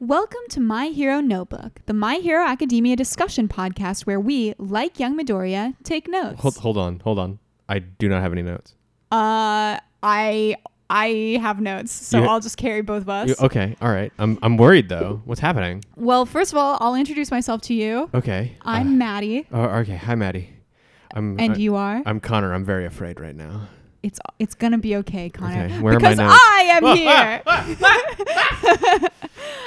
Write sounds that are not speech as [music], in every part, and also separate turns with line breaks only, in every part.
Welcome to My Hero Notebook, the My Hero Academia discussion podcast where we, like young Midoriya, take notes.
Hold, hold on, hold on. I do not have any notes.
Uh, I I have notes, so
You-
I'll just carry both of us.
You- okay, all right. I'm I'm worried though. What's happening?
Well, first of all, I'll introduce myself to you.
Okay.
I'm Maddie,
Uh, oh, okay. Hi, Maddie. I'm.
and
I,
you are.
I'm Connor. I'm very afraid right now.
It's it's gonna be okay, Connor,
Okay, where are my
because
notes?
I am [laughs] here.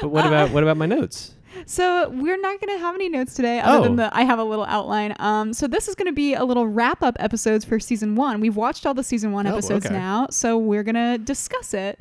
But what about what about my notes?
So we're not going to have any notes today, other
Oh.
than the I have a little outline. Um, so this is going to be a little wrap up episodes for season one. We've watched all the season one
Oh,
episodes
okay.
now, so we're going to discuss it.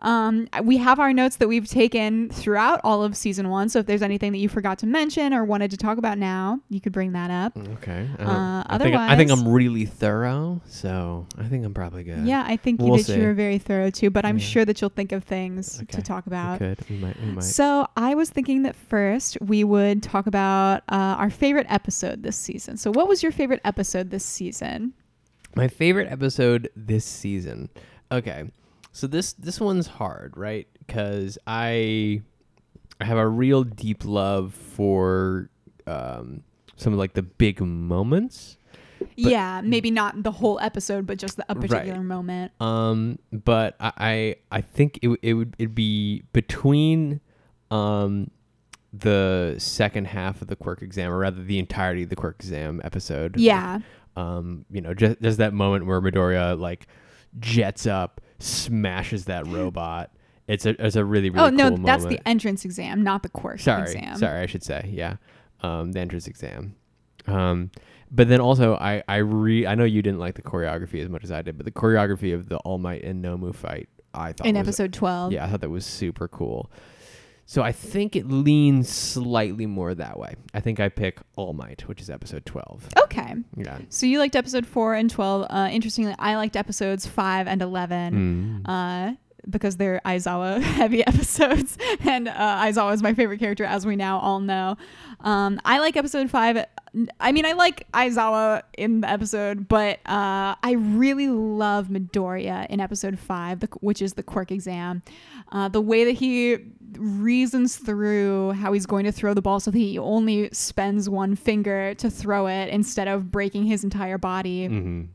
Um, we have our notes that we've taken throughout all of season one. So if there's anything that you forgot to mention or wanted to talk about now, you could bring that up.
Okay.
Uh,
I think I think I'm really thorough, so I think I'm probably good.
Yeah, I think
We'll
that
see.
you were very thorough too, but I'm
Yeah.
sure that you'll think of things
Okay.
to talk
We
about.
could. We might. We might.
So I was thinking that first we would talk about uh, our favorite episode this season. So what was your favorite episode this season?
My favorite episode this season. Okay. So this this one's hard, right? Cuz I I have a real deep love for um some of like the big moments.
yeah, maybe not the whole episode, but just the, a
Right.
particular moment.
Um but I I, I think it w- it would it'd be between um the second half of the quirk exam or rather the entirety of the quirk exam episode.
Yeah,
um, you know, just just that moment where Midoriya like jets up, smashes that robot. It's a it's a really really
oh no,
cool
that's
moment.
the entrance exam, not the course
sorry
exam.
sorry I should say yeah, um, the entrance exam. Um, but then also I I re I know you didn't like the choreography as much as I did, but the choreography of the All Might and Nomu fight I thought
In
was,
episode twelve.
yeah I thought that was super cool. So I think it leans slightly more that way. I think I pick All Might, which is episode twelve.
Okay,
Yeah.
so you liked episode four and twelve. Uh, interestingly, I liked episodes five and eleven.
Mm.
uh, because they're Aizawa [laughs] heavy episodes, [laughs] and uh, Aizawa is my favorite character, as we now all know. Um, I like episode five. I mean, I like Aizawa in the episode, but uh, I really love Midoriya in episode five, the, which is the quirk exam. Uh, the way that he reasons through how he's going to throw the ball so that he only spends one finger to throw it instead of breaking his entire body
Mhm.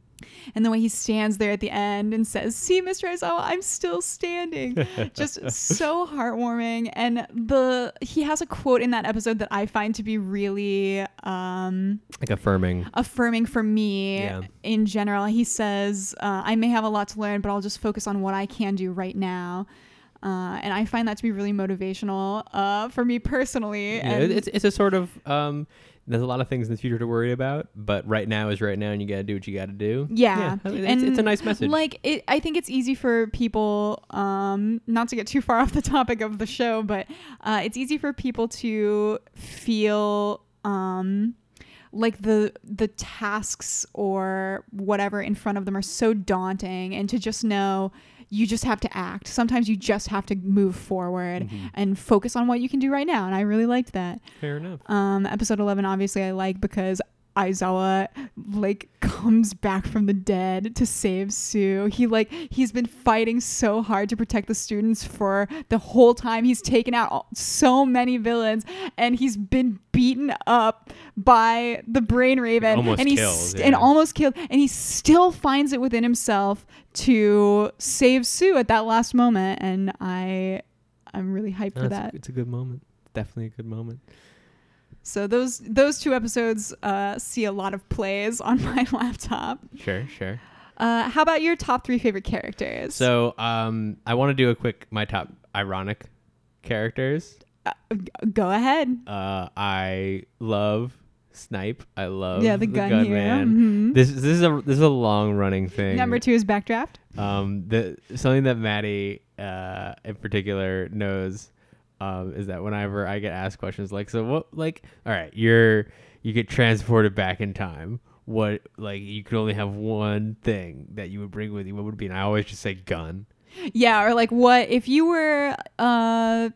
and the way he stands there at the end and says, "See, Mr. Aizawa, I'm still standing." [laughs] Just so heartwarming. And the he has a quote in that episode that I find to be really um,
Like affirming.
affirming for me
Yeah.
in general. He says, uh, "I may have a lot to learn, but I'll just focus on what I can do right now." Uh, and I find that to be really motivational uh, for me personally.
Yeah,
and
it's it's a sort of um. There's a lot of things in the future to worry about, but right now is right now, and you gotta do what you gotta do.
Yeah,
mean, it's,
and
it's a nice message.
Like it, I think it's easy for people, um, not to get too far [laughs] off the topic of the show, but uh, it's easy for people to feel um, like the the tasks or whatever in front of them are so daunting, and to just know you just have to act. Sometimes you just have to move forward
Mhm.
and focus on what you can do right now. And I really liked that.
Fair enough.
Um, episode 11, obviously, I like because Aizawa like comes back from the dead to save Tsu. He like he's been fighting so hard to protect the students for the whole time. He's taken out all- so many villains, and he's been beaten up by the Brain Raven,
Almost
and he's
killed,
st- and almost killed, and he still finds it within himself to save Tsu at that last moment. And I, I'm really hyped for
No, it's,
that.
it's a good moment. Definitely a good moment.
So those those two episodes uh, see a lot of plays on [laughs] my laptop.
Sure, sure.
Uh, how about your top three favorite characters?
So, um, I want to do a quick my top ironic characters.
Uh, go ahead.
Uh, I love Snipe. I love
yeah, the, gun, hero.
man.
Mhm.
This this is a this is a long running thing.
Number two is Backdraft.
Um, the something that Maddie uh in particular knows um is that whenever I get asked questions like, so what, like, all right, you're you get transported back in time. What like you could only have one thing that you would bring with you. What would it be? And I always just say gun.
Yeah, or like what if you were uh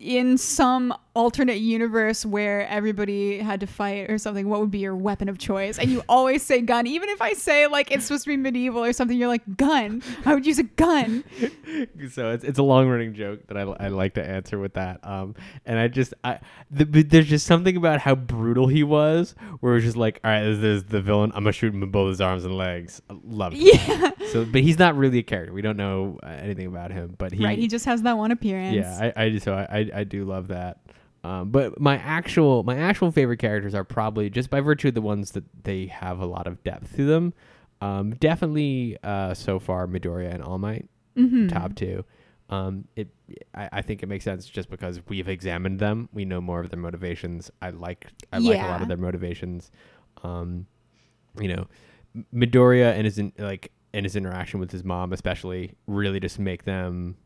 in some alternate universe where everybody had to fight or something, what would be your weapon of choice? And you [laughs] always say gun. Even if I say like it's supposed to be medieval or something, you're like gun. I would use a gun. [laughs]
so it's, it's a long running joke that I, I like to answer with that. Um, and I just I the, there's just something about how brutal he was, where it's just like, all right, this is the villain. I'm gonna shoot him in both his arms and legs. I Love it.
Yeah. [laughs]
So, but he's not really a character. We don't know uh, anything about him. But he,
right. He just has that one appearance.
yeah, I, I just so I, I I do love that. Um, but my actual my actual favorite characters are probably just by virtue of the ones that they have a lot of depth to them. Um, definitely uh, so far Midoriya and All Might
Mhm.
top two. Um, it I, I think it makes sense just because we've examined them. We know more of their motivations. I like I like a lot of their motivations. Um, you know, Midoriya and his in, like and his interaction with his mom, especially, really just make them.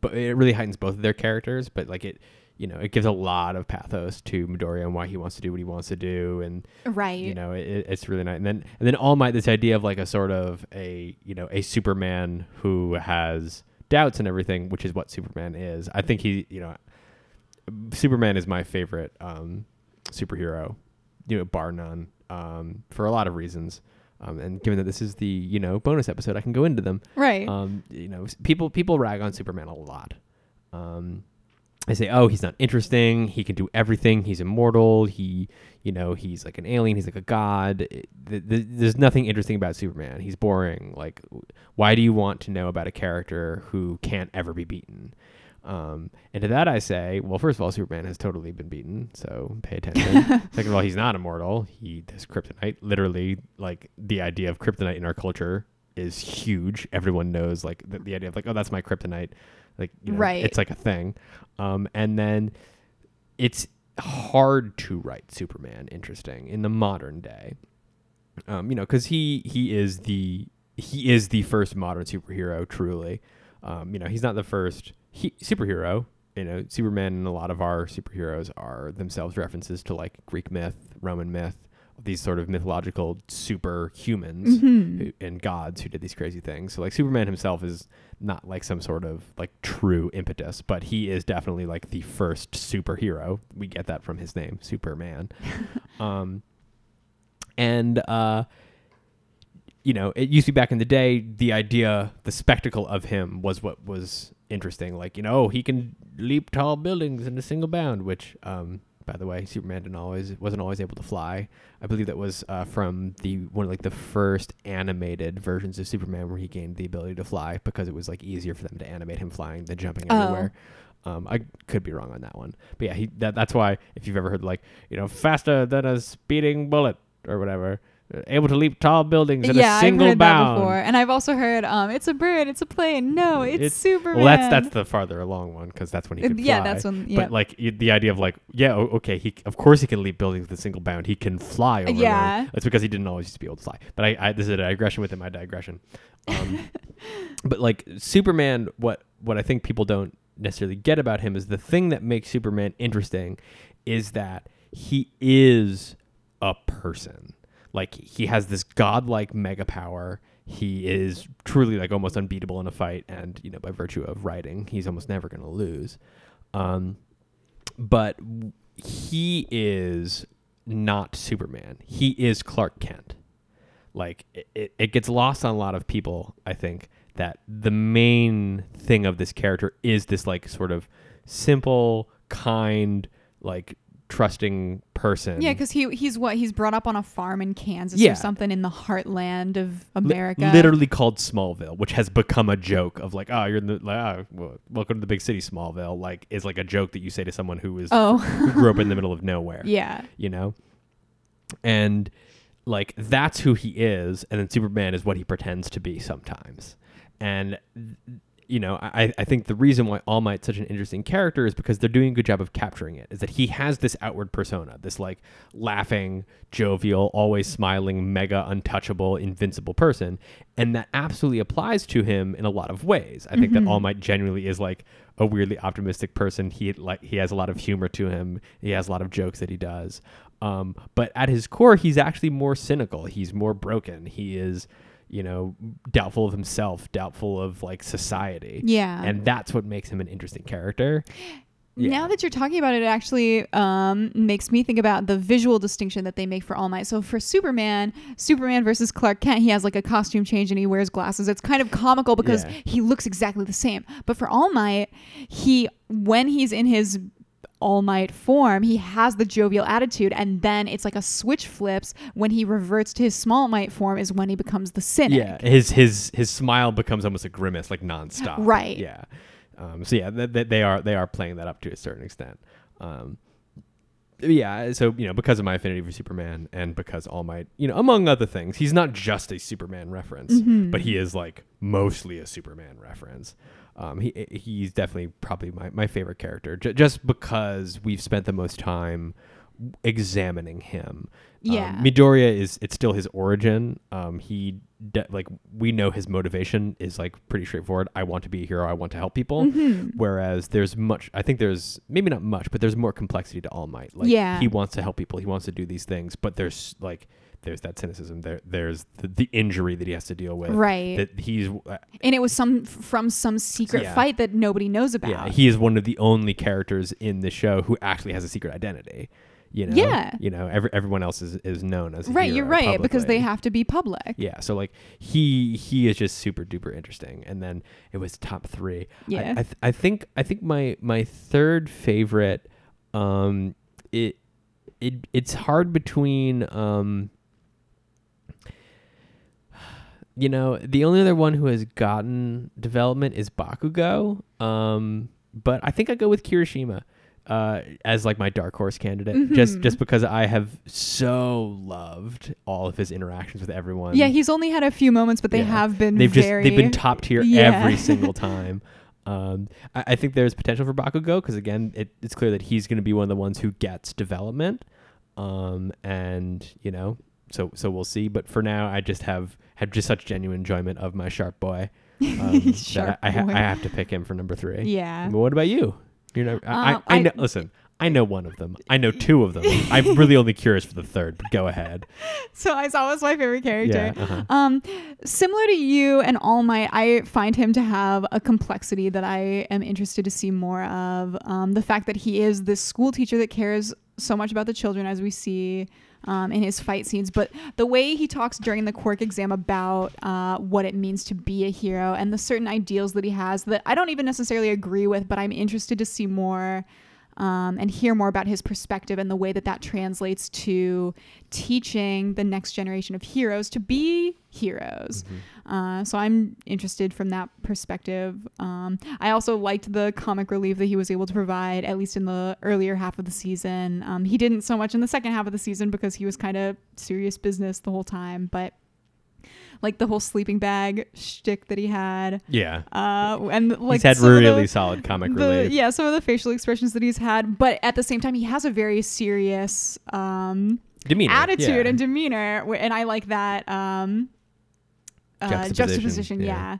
But it really heightens both of their characters. But like it, you know, it gives a lot of pathos to Midoriya and why he wants to do what he wants to do, and
Right.
you know it, it's really nice and then and then all might this idea of like a sort of a you know a superman who has doubts and everything which is what superman is i think he you know superman is my favorite um superhero you know bar none um for a lot of reasons um, and given that this is the you know bonus episode i can go into them
right.
um, you know, people people rag on Superman a lot. Um, they say, "Oh, he's not interesting. He can do everything. He's immortal. He, you know, he's like an alien. He's like a god. It- th- th- there's nothing interesting about Superman. He's boring. Like, why do you want to know about a character who can't ever be beaten?" Um, and to that I say, well, first of all, Superman has totally been beaten, so pay attention. [laughs] Second of all, he's not immortal. He has kryptonite. Literally, like the idea of kryptonite in our culture is huge. Everyone knows like the, the idea of like, oh, that's my kryptonite. Like, you know,
Right.
it's like a thing. Um, and then it's hard to write Superman interesting in the modern day. Um, you know, because he he is the he is the first modern superhero. Truly, um, you know, he's not the first he, superhero. You know, Superman and a lot of our superheroes are themselves references to like Greek myth, Roman myth, these sort of mythological superhumans
Mhm.
who, and gods who did these crazy things. So like Superman himself is not like some sort of like true impetus, but he is definitely like the first superhero. We get that from his name, Superman. [laughs] um, and uh, you know, it used to be back in the day, the idea, the spectacle of him was what was interesting. Like, you know, he can leap tall buildings in a single bound, which, um, by the way, Superman didn't always wasn't always able to fly. I believe that was uh, from the one of like the first animated versions of Superman where he gained the ability to fly because it was like easier for them to animate him flying than jumping
Oh.
everywhere. Um, I could be wrong on that one, but yeah, he that, that's why if you've ever heard like you know faster than a speeding bullet or whatever, able to leap tall buildings in
yeah,
a
I've
single
heard
bound.
that before, and I've also heard um, it's a bird, it's a plane. No, it's,
It's-
Superman.
Well, that's that's the farther along one because that's when he
Uh,
could
yeah,
fly.
that's when. Yeah,
But like the idea of like, yeah, okay, he of course he can leap buildings with a single bound. He can fly over.
Yeah.
them. that's because he didn't always used to be able to fly. But I, I this is a digression within my digression. Um, [laughs] but like Superman, what what I think people don't necessarily get about him is the thing that makes Superman interesting is that he is a person. Like he has this godlike mega power. He is truly like almost unbeatable in a fight, and you know by virtue of writing, he's almost never going to lose. Um, but he is not Superman. He is Clark Kent. Like it, it, it gets lost on a lot of people, I think, that the main thing of this character is this like sort of simple, kind, like trusting person.
yeah, because he he's what he's brought up on a farm in Kansas
Yeah.
or something in the heartland of
Li-
America.
literally called Smallville, which has become a joke of like, oh, you're in the like, oh, ah, well, welcome to the big city, Smallville. Like, is like a joke that you say to someone who is
Oh,
who grew up in the middle of nowhere. [laughs]
yeah.
you know and like that's who he is and then superman is what he pretends to be sometimes and you know I, I think the reason why all might's such an interesting character is because they're doing a good job of capturing it is that he has this outward persona this like laughing jovial always smiling mega untouchable invincible person and that absolutely applies to him in a lot of ways. I think that all might genuinely is like a weirdly optimistic person. He like he has a lot of humor to him. He has a lot of jokes that he does. Um, but at his core he's actually more cynical. He's more broken. He is you know doubtful of himself doubtful of like society
Yeah.
and that's what makes him an interesting character Yeah.
Now that you're talking about it, it actually um, makes me think about the visual distinction that they make for All Might. So for Superman, Superman versus Clark Kent, he has like a costume change and he wears glasses. It's kind of comical because
Yeah.
he looks exactly the same. But for All Might, he when he's in his all might form he has the jovial attitude and then it's like a switch flips when he reverts to his small might form is when he becomes the cynic
Yeah, his his his smile becomes almost a grimace, like nonstop.
Right.
Yeah. Um, so yeah, th- th- they are they are playing that up to a certain extent. Um, yeah. So you know, because of my affinity for Superman and because All Might, you know, among other things, he's not just a Superman reference,
Mm-hmm.
but he is like mostly a Superman reference. Um, he he's definitely probably my, my favorite character, j- just because we've spent the most time examining him.
Yeah.
Um, Midoriya is it's still his origin. Um, he de- like we know his motivation is like pretty straightforward. I want to be a hero. I want to help people.
Mm-hmm.
Whereas there's much. I think there's maybe not much, but there's more complexity to All Might. Like
Yeah.
he wants to help people. He wants to do these things, but there's like there's that cynicism. There there's the, the injury that he has to deal with.
Right.
That he's uh,
and it was some from some secret
Yeah.
fight that nobody knows about
yeah he is one of the only characters in the show who actually has a secret identity. You know.
Yeah.
You know. Every, everyone else is is known as a
right you're right because they have to be public
Yeah, so like he he is just super duper interesting, and then it was top three. I-
Yeah.
I, th- I think I think my my third favorite, um, it it it's hard between um. You know, the only other one who has gotten development is Bakugo. Um, but I think I go with Kirishima uh, as like my dark horse candidate, just
Mhm.
just because I have so loved all of his interactions with everyone.
yeah he's only had a few moments but they
Yeah.
have been
they've just they've been top tier
Yeah.
every [laughs] single time. Um, I, I think there's potential for Bakugo because again, it, it's clear that he's going to be one of the ones who gets development. Um, and you know, so so we'll see. But for now, I just have had just such genuine enjoyment of my sharp boy. [laughs] Um,
Sharp
I, I, ha-
boy.
I have to pick him for number three.
yeah
But what about you? You're not, I,
Um,
I, I
I-
know. Listen, I know one of them. I know two of them. I'm really only curious for the third. But go ahead. [laughs]
so Aizawa's my favorite character
Yeah. Uh-huh.
Um, similar to you and All Might, I find him to have a complexity that I am interested to see more of. Um, the fact that he is this school teacher that cares so much about the children, as we see um, in his fight scenes, but the way he talks during the quirk exam about uh, what it means to be a hero and the certain ideals that he has that I don't even necessarily agree with, but I'm interested to see more um, and hear more about his perspective and the way that that translates to teaching the next generation of heroes to be heroes. Uh, so I'm interested from that perspective. Um, I also liked the comic relief that he was able to provide, at least in the earlier half of the season. Um, he didn't so much in the second half of the season because he was kind of serious business the whole time, but. Like the whole sleeping bag shtick that he had,
Yeah.
uh, and like
he's had
of the-
really solid comic
the,
relief.
yeah, some of the facial expressions that he's had, but at the same time, he has a very serious um,
Demeanor.
attitude
yeah.
and demeanor, and I like that um, uh,
Juxtaposition,
juxtaposition.
yeah.
yeah.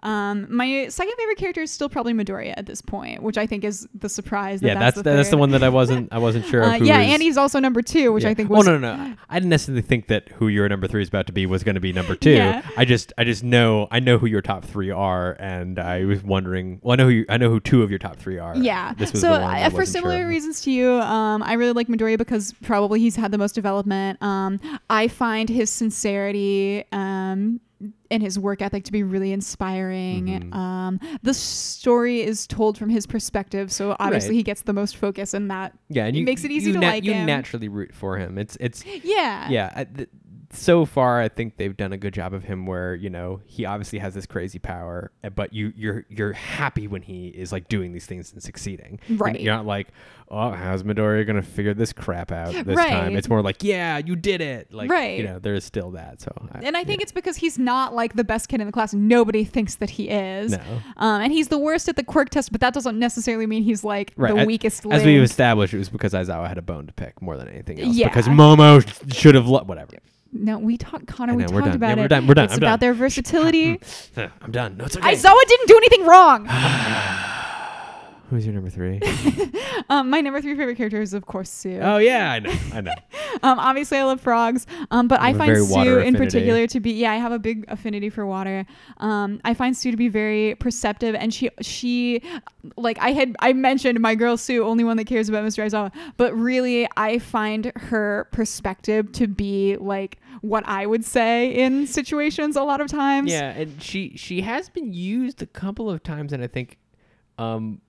Um, my second favorite character is still probably Midoriya at this point, which I think is the surprise. That
yeah,
that's
that's
the,
that's the one that I wasn't [laughs] I wasn't sure.
Uh, yeah,
was-
and he's also number two, which
yeah.
I think
Well,
was
no, no, no. I didn't necessarily think that who your number three is about to be was going to be number [laughs] two.
Yeah.
I just I just know I know who your top three are, and I was wondering. Well, I know who you, I know who two of your top three are.
Yeah.
This was
so
the one I
uh, for similar
sure.
reasons to you, um, I really like Midoriya because probably he's had the most development. Um, I find his sincerity um, and his work ethic to be really inspiring.
Mhm.
Um, the story is told from his perspective, so obviously
Right.
he gets the most focus in that.
Yeah, and you,
makes it easy
you
to
nat-
like
You
him.
naturally root for him. It's it's
Yeah.
yeah. I, th- so far, I think they've done a good job of him. Where you know he obviously has this crazy power, uh, but you you're you're happy when he is like doing these things and succeeding.
Right.
You're, not like, oh, how's Midoriya gonna figure this crap out this
Right.
time? It's more like, yeah, you did it. Like,
Right.
You know, there is still that. So. I,
And I think
yeah.
it's because he's not like the best kid in the class. Nobody thinks that he is.
no.
Um, and he's the worst at the quirk test, but that doesn't necessarily mean he's like
Right.
the
As-
weakest
As we've established, it was because Aizawa had a bone to pick more than anything else.
Yeah.
Because Momo should have lo- whatever.
No, we talked, Connor. We
know, we're
talked
done.
about
Yeah,
it.
we're done. We're done.
It's
I'm
about
done.
their versatility. [laughs]
I'm done. No, it's okay.
Aizawa didn't do anything wrong. [sighs] [sighs] [sighs]
Who's your number three? [laughs]
Um, my number three favorite character is of course Tsu.
oh yeah, I know. I know. [laughs]
Um, obviously I love frogs. Um, but
You
I
have a
find
very water
Tsu in particular to be yeah, I have a big affinity for water. Um, I find Tsu to be very perceptive, and she she like I had I mentioned my girl Tsu, only one that cares about Mr. Aizawa, but really I find her perspective to be like what I would say in situations a lot of times.
Yeah, and she she has been used a couple of times, and I think, um,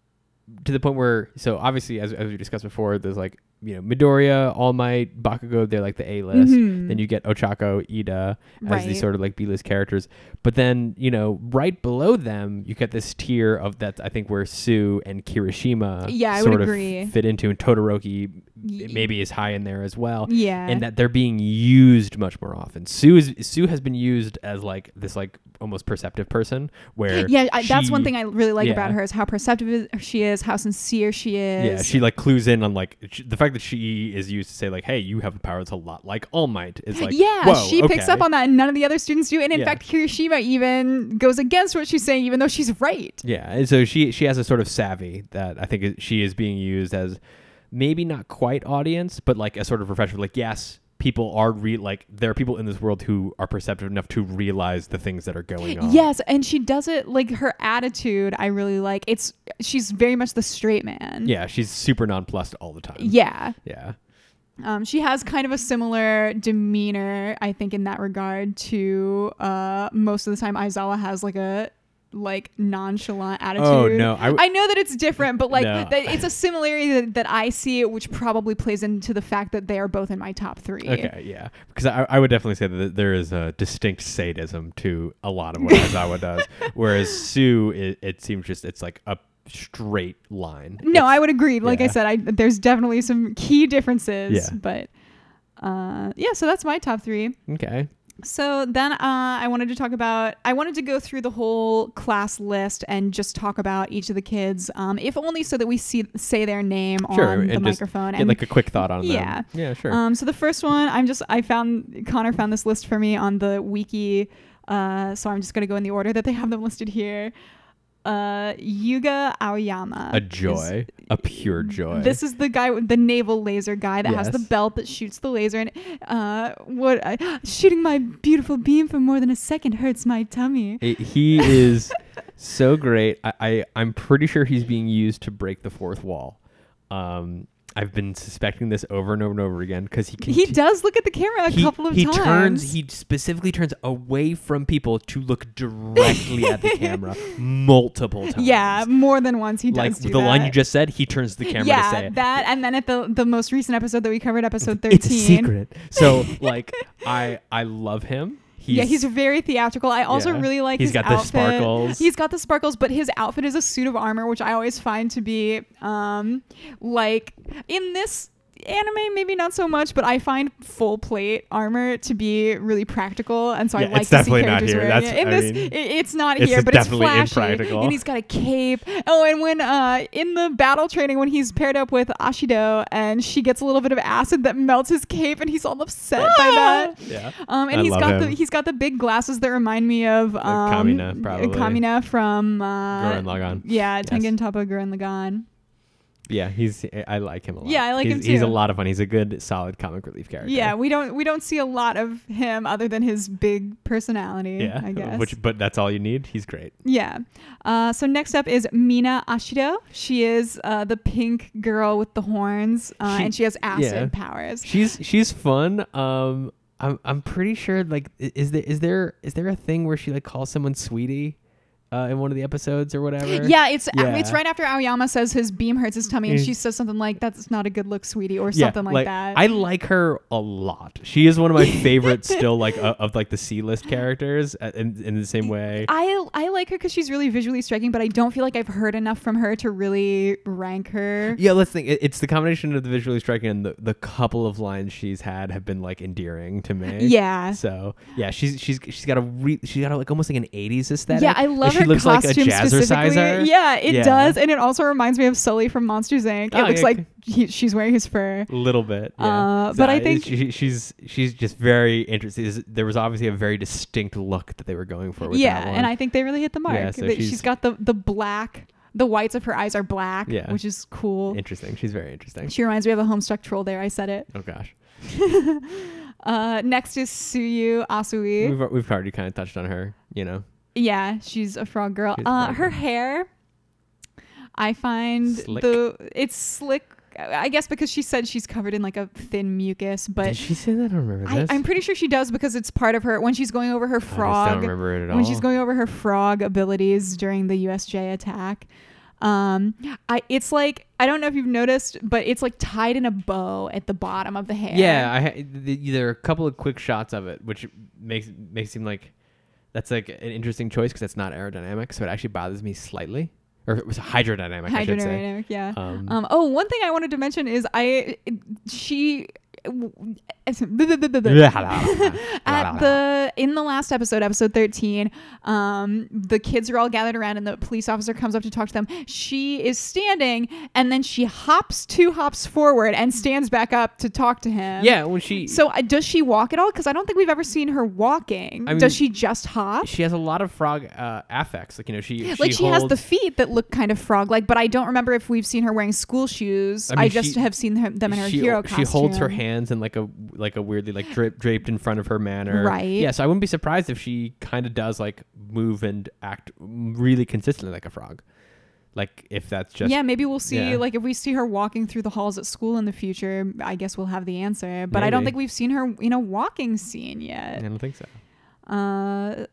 to the point where so obviously as as we discussed before, there's like you know Midoriya, All Might, Bakugo, they're like the A list.
Mhm.
Then you get Ochako, Iida as
Right.
these sort of like B list characters. But then you know right below them, you get this tier of that I think where Tsu and Kirishima
Yeah, I
sort of
agree.
fit into, and Todoroki maybe is high in there as well
Yeah.
and that they're being used much more often. Tsu is Tsu has been used as like this like almost perceptive person where
yeah, I, that's one thing I really like about her is how perceptive she is, how sincere she is.
yeah she like clues in on like sh the fact that she is used to say like hey you have a power that's a lot like All Might is like
yeah, she picks up on that, and none of the other students do. And in
Yeah.
fact, Kirishima even goes against what she's saying, even though she's right.
yeah and so she she has a sort of savvy that I think she is being used as maybe not quite audience but like a sort of refresher like yes people are re like there are people in this world who are perceptive enough to realize the things that are going on
Yes, and she does it like her attitude. I really like. It's she's very much the straight man.
yeah she's super nonplussed all the time
Yeah.
yeah
Um, she has kind of a similar demeanor, I think, in that regard to uh, most of the time Aizawa has like a like nonchalant attitude.
Oh, no, I w-
I know that it's different, but like
No.
that it's a similarity that, that I see, which probably plays into the fact that they are both in my top three.
Okay, yeah, because I, I would definitely say that there is a distinct sadism to a lot of what Aizawa [laughs] does, whereas Tsu, it, it seems just it's like a straight line.
No,
It's-
I would agree. Like I said, I there's definitely some key differences,
Yeah.
but uh, yeah. So that's my top three.
okay.
So then uh, I wanted to talk about, I wanted to go through the whole class list and just talk about each of the kids, um, if only so that we see say their name
Sure,
on the microphone.
Get like a quick thought on that.
Yeah.
them. Yeah, sure.
um, so the first one, I'm just, I found, Connor found this list for me on the wiki. Uh, so I'm just going to go in the order that they have them listed here. Uh, Yuga Aoyama.
a
is-
joy, a pure joy.
This is the guy, the navel laser guy that has the belt that shoots the laser. And uh, what uh, shooting my beautiful beam for more than a second hurts my tummy.
It- he is so great. I, I I'm pretty sure he's being used to break the fourth wall. Um, I've been suspecting this over and over and over again because he can.
He does look at the camera a
he,
couple of
he
times.
He turns he specifically turns away from people to look directly at the [laughs] camera multiple times
yeah, more than once he does
like the line you just said he turns the camera
yeah,
to say it
that, and then at the the most recent episode that we covered, episode thirteen.
it's a secret so [laughs] like i i love him he's,
yeah, he's very theatrical. I also
Yeah.
really like
He's
his
got the
outfit.
sparkles.
He's got the sparkles, but his outfit is a suit of armor, which I always find to be um like in this anime maybe not so much but i find full plate armor to be really practical and so
Yeah,
i like
it's
to see
definitely not
characters
here.
wearing
That's-
it in
I
this
mean,
it, it's not
it's
here but it's
definitely
flashy
impractical.
and he's got a cape oh and when uh in the battle training when he's paired up with ashido and she gets a little bit of acid that melts his cape and he's all upset by that
yeah
um, and
I
he's got the he's got the big glasses that remind me of um,
Kamina, probably.
Kamina from uh,
Gurren Lagann.
Yeah,
Yes.
Tengen Toppa Gurren Lagann.
Yeah he's i like him a lot
Yeah, I like
he's,
him
he's a lot of fun he's a good solid comic relief character
Yeah, we don't we don't see a lot of him other than his big personality.
yeah
I guess.
which but that's all you need he's great
yeah. Uh, so next up is Mina Ashido. She is uh, the pink girl with the horns, uh,
She-
and she has acid
yeah.
powers.
she's she's fun um i'm i'm pretty sure like is there is there is there a thing where she like calls someone sweetie uh in one of the episodes or whatever
Yeah, it's
Yeah.
it's right after Aoyama says his beam hurts his tummy, and
Mm.
she says something like, "That's not a good look, sweetie," or
Yeah,
something like, that.
I like her a lot. She is one of my favorites still, like uh, of like the C list [laughs] characters uh, in, in the same way.
I I like her because she's really visually striking, but I don't feel like I've heard enough from her to really rank her.
Yeah, let's think. It, it's the combination of the visually striking and the, the couple of lines she's had have been like endearing to me. [laughs]
Yeah.
So yeah, she's she's she's got a re- she's got a, like almost like an '80s aesthetic.
Yeah, I love
she
her
looks
costume
like a jazzerciser.
specifically. Yeah, it
Yeah.
does, and it also reminds me of Sully from Monsters Inc. It
Oh,
looks
yeah,
like he, she's wearing his fur.
A little bit, yeah.
Uh, but I think-
she, she's she's just very interesting. There was obviously a very distinct look that they were going for with
Yeah,
that one.
and I think they really hit the mark.
Yeah, so she's-
she's got the the black the whites of her eyes are black,
Yeah.
which is cool.
Interesting. She's very interesting.
She reminds me of a Homestuck troll. There, I said it.
Oh gosh. [laughs]
Uh, next is Tsuyu Asui.
We've we've already kind of touched on her. You know.
Yeah, she's a frog girl.
She's a
Uh,
frog
her
girl.
hair, I find
Slick.
the it's slick. I guess because she said she's covered in like a thin mucus, but
Did she say that? I don't remember
I,
this.
I'm pretty sure she does because it's part of her when she's going over her frog.
I just don't remember it at all.
When she's going over her frog abilities during the USJ attack. Um, I it's like I don't know if you've noticed, but it's like tied in a bow at the bottom of the hair.
Yeah, I ha- the, there are a couple of quick shots of it, which makes makes it seem like that's like an interesting choice because it's not aerodynamic, so it actually bothers me slightly. Or it was hydrodynamic, I should say.
hydrodynamic. Yeah.
Um,
Um, oh, one thing I wanted to mention is I she at the [laughs] in the last episode, episode thirteen, um, the kids are all gathered around, and the police officer comes up to talk to them. She is standing, and then she hops two hops forward and stands back up to talk to him.
yeah, when she
So uh, does she walk at all? Because I don't think we've ever seen her walking.
I mean,
does she just hop?
she has a lot of frog uh, affects, like you know, she
like she has the feet that look kind of frog-like, but I don't remember if we've seen her wearing school shoes.
I
I, just
she-
have seen her, them in her
she,
hero
she
costume.
holds her hands in like a like a weirdly like draped draped in front of her manner.
Right.
Yeah, so I wouldn't be surprised if she kind of does like move and act really consistently like a frog. Like if that's just
yeah, maybe we'll see.
yeah.
Like if we see her walking through the halls at school in the future, I guess we'll have the answer. But I don't think we've seen her in a walking scene yet.
I don't think so.
Uh,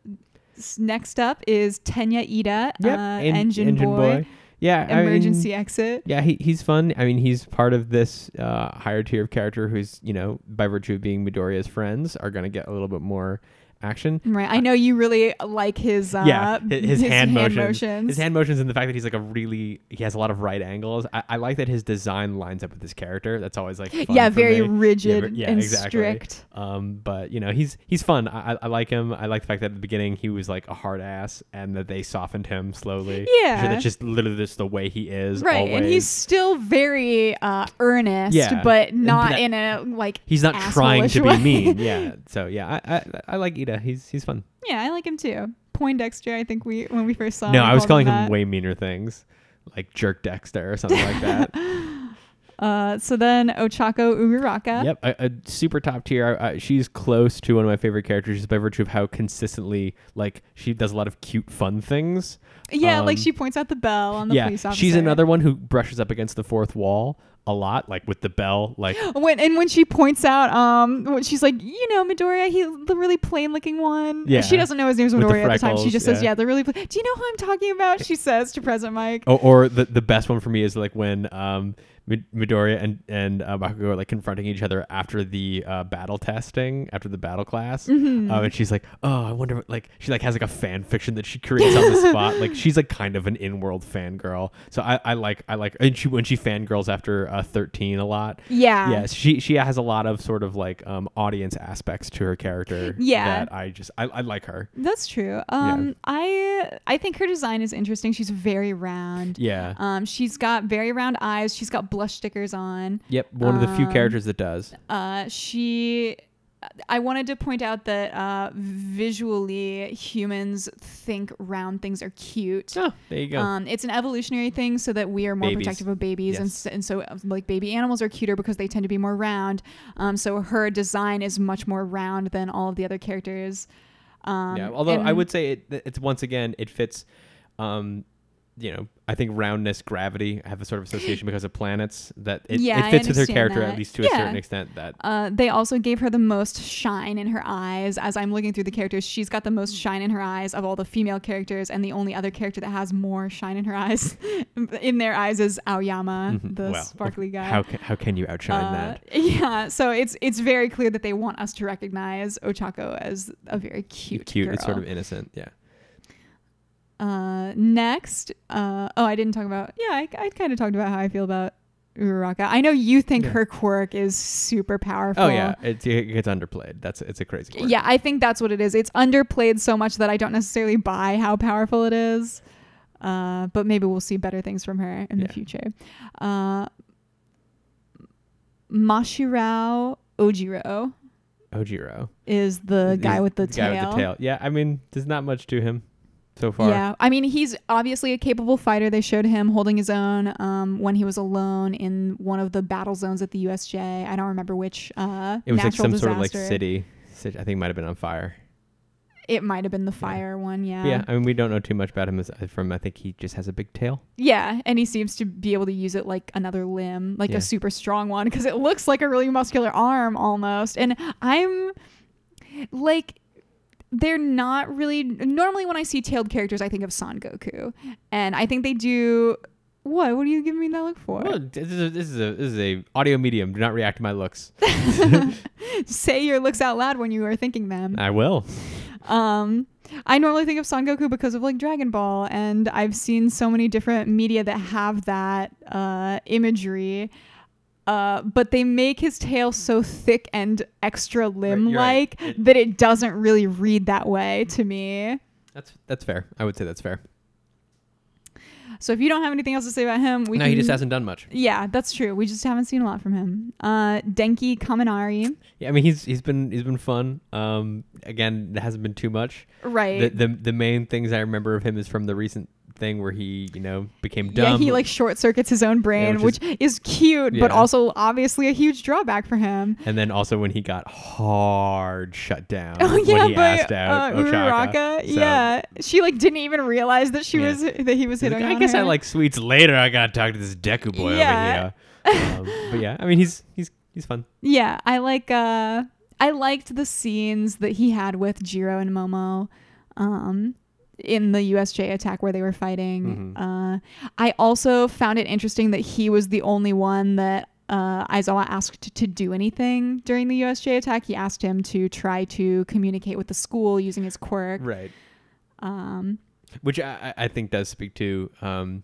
next up is Tenya Iida,
Yep,
uh,
en-
Engine, Boy,
Yeah, I mean,
Emergency Exit.
Yeah, he, he's fun. I mean, he's part of this uh, higher tier of character who's, you know, by virtue of being Midoriya's friends, are going to get a little bit more action.
Right. I know you really like his uh,
yeah, hi- his, hand, motions,
motions.
His hand motions and the fact that he's like a really, he has a lot of right angles. I, I like that his design lines up with his character. That's always like, fun
yeah,
for
very
me.
rigid
ver- yeah,
and
exactly.
strict.
Um, but you know, he's he's fun. I, I- like him. I like the fact that at the beginning he was like a hard ass, and that they softened him slowly.
Yeah.
So that's just literally just the way he is.
Right, and he's still very uh, earnest,
Yeah,
but not
that-
in a like.
He's not trying to be
way.
mean. Yeah. So yeah, I, I I like He's he's fun.
Yeah, I like him too. Poindexter, I think we when we first saw him.
no,
we
I was calling him
that.
way meaner things, like Jerk Dexter or something like that. [laughs]
Uh, so then Ochako Uraraka.
Yep, a, a super top tier. Uh, she's close to one of my favorite characters just by virtue of how consistently like she does a lot of cute, fun things.
Yeah, like
Um,
she points out the bell on the
yeah,
police officer.
she's another one who brushes up against the fourth wall a lot, like with the bell. Like [gasps]
When and when she points out, um, when she's like, you know, Midoriya, he the really plain looking one.
Yeah.
She doesn't know his name's
With the
Midoriya at the time. She
freckles,
just says,
yeah.
yeah, the really. Pla- Do you know who I'm talking about? She says to Present Mic.
or, or the the best one for me is like when um Midoriya and and uh, Bakugo are like confronting each other after the uh, battle testing, after the battle class,
Mhm.
um, and she's like, "Oh, I wonder." What, like she like has like a fan fiction that she creates on the [laughs] spot. Like she's like kind of an in-world fangirl. So I, I like I like and she when she fangirls after uh, thirteen a lot.
yeah.
Yes, she she has a lot of sort of like um audience aspects to her character.
Yeah.
that I just I, I like her.
That's true. Um, I I think her design is interesting. She's very round.
Yeah.
Um, she's got very round eyes. She's got blush stickers on.
Yep, one of the few
um,
characters that does.
Uh, she. I wanted to point out that uh, visually, humans think round things are cute.
Oh, there you go.
Um, it's an evolutionary thing so that we are more
Babies.
protective of babies, and,
Yes.
s- and so like baby animals are cuter because they tend to be more round. Um, so her design is much more round than all of the other characters. Um,
yeah, although I would say it, it's once again it fits. Um, you know, I think roundness, gravity have a sort of association because of planets. That it,
Yeah,
it fits with her character
that.
at least to a certain extent. That
Uh, they also gave her the most shine in her eyes. As I'm looking through the characters, she's got the most shine in her eyes of all the female characters, and the only other character that has more shine in her eyes, [laughs] in their eyes, is Aoyama,
Mhm.
the
Well,
sparkly guy.
how can, how can you outshine
Uh,
that?
Yeah, so it's it's very clear that they want us to recognize Ochako as a very cute,
Cute, it's sort of innocent. Yeah.
Uh, next, uh, oh, I didn't talk about. Yeah, I, I kind of talked about how I feel about Uraraka. I know you think
Yeah.
her quirk is super powerful.
Oh yeah, it's, it gets underplayed. That's it's a crazy. quirk.
Yeah, I think that's what it is. It's underplayed so much that I don't necessarily buy how powerful it is. Uh, but maybe we'll see better things from her in
Yeah.
the future. Uh, Mashirao Ojiro
Ojiro,
is the guy
He's
with the
guy
tail.
with the tail. Yeah, I mean, there's not much to him. So far.
Yeah, I mean, he's obviously a capable fighter. They showed him holding his own um, when he was alone in one of the battle zones at the USJ. I don't remember which. Uh,
It was like some
disaster.
sort of like city. I think it might have been on fire.
It might have been the fire one. Yeah.
Yeah, I mean, we don't know too much about him as, from. I think he just has a big tail.
Yeah, and he seems to be able to use it like another limb, like
Yeah.
a super strong one, because it looks like a really muscular arm almost. And I'm like, they're not really. Normally, when I see tailed characters, I think of Son Goku, and I think they do. What? What are you giving me that look for?
Well, this is a, this is a this is a audio medium. Do not react to my looks. [laughs]
Say your looks out loud when you are thinking them.
I will.
Um, I normally think of Son Goku because of like Dragon Ball, and I've seen so many different media that have that uh, imagery. Uh, but they make his tail so thick and extra limb like
you're right.
That it doesn't really read that way to me.
That's that's fair. I would say that's fair.
So if you don't have anything else to say about him, we
no,
can.
he just hasn't done much.
Yeah, that's true. We just haven't seen a lot from him. Uh, Denki Kaminari,
Yeah, I mean, he's he's been he's been fun. Um, again, it hasn't been too much.
right?
The, the the main things I remember of him is from the recent thing where he you know became dumb.
Yeah, he like short circuits his own brain,
which
which, is, cute, but also obviously a huge drawback for him.
and then also when he got hard shut down [laughs]
Oh yeah,
when he
by
asked out
uh. Uraraka.
So-
yeah, she like didn't even realize that she
Yeah.
was that he was hitting.
like, I guess I like sweets later. I gotta talk to this Deku boy
Yeah.
over here. Um, but yeah, I mean, he's he's he's fun. [laughs]
Yeah, I like. uh I liked the scenes that he had with Jiro and Momo. Um, in the USJ attack where they were fighting.
Mhm.
Uh, I also found it interesting that he was the only one that uh, Aizawa asked to do anything during the USJ attack. He asked him to try to communicate with the school using his quirk.
Right.
Um,
Which I, I think does speak to um,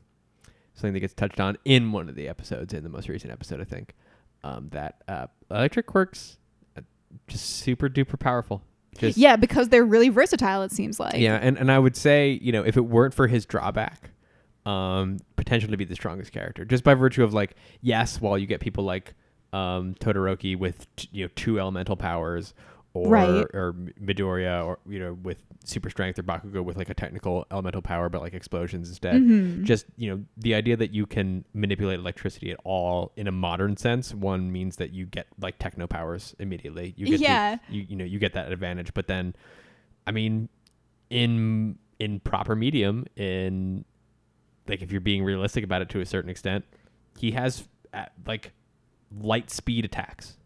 something that gets touched on in one of the episodes, in the most recent episode, I think. Um, that uh, electric quirks, just super duper powerful.
Yeah, because they're really versatile. It seems like.
yeah, and, and I would say, you know, if it weren't for his drawback, um, potential to be the strongest character, just by virtue of like, yes, while you get people like um, Todoroki with t- you know two elemental powers, or
Right.
or Midoriya, or you know with super strength, or Bakugo with like a technical elemental power, but like explosions instead.
Mhm.
Just you know, the idea that you can manipulate electricity at all in a modern sense, one means that you get like techno powers immediately. You get to-
Yeah.
you you know you get that advantage, but then, I mean, in in proper medium, in like if you're being realistic about it to a certain extent, he has uh, like light speed attacks.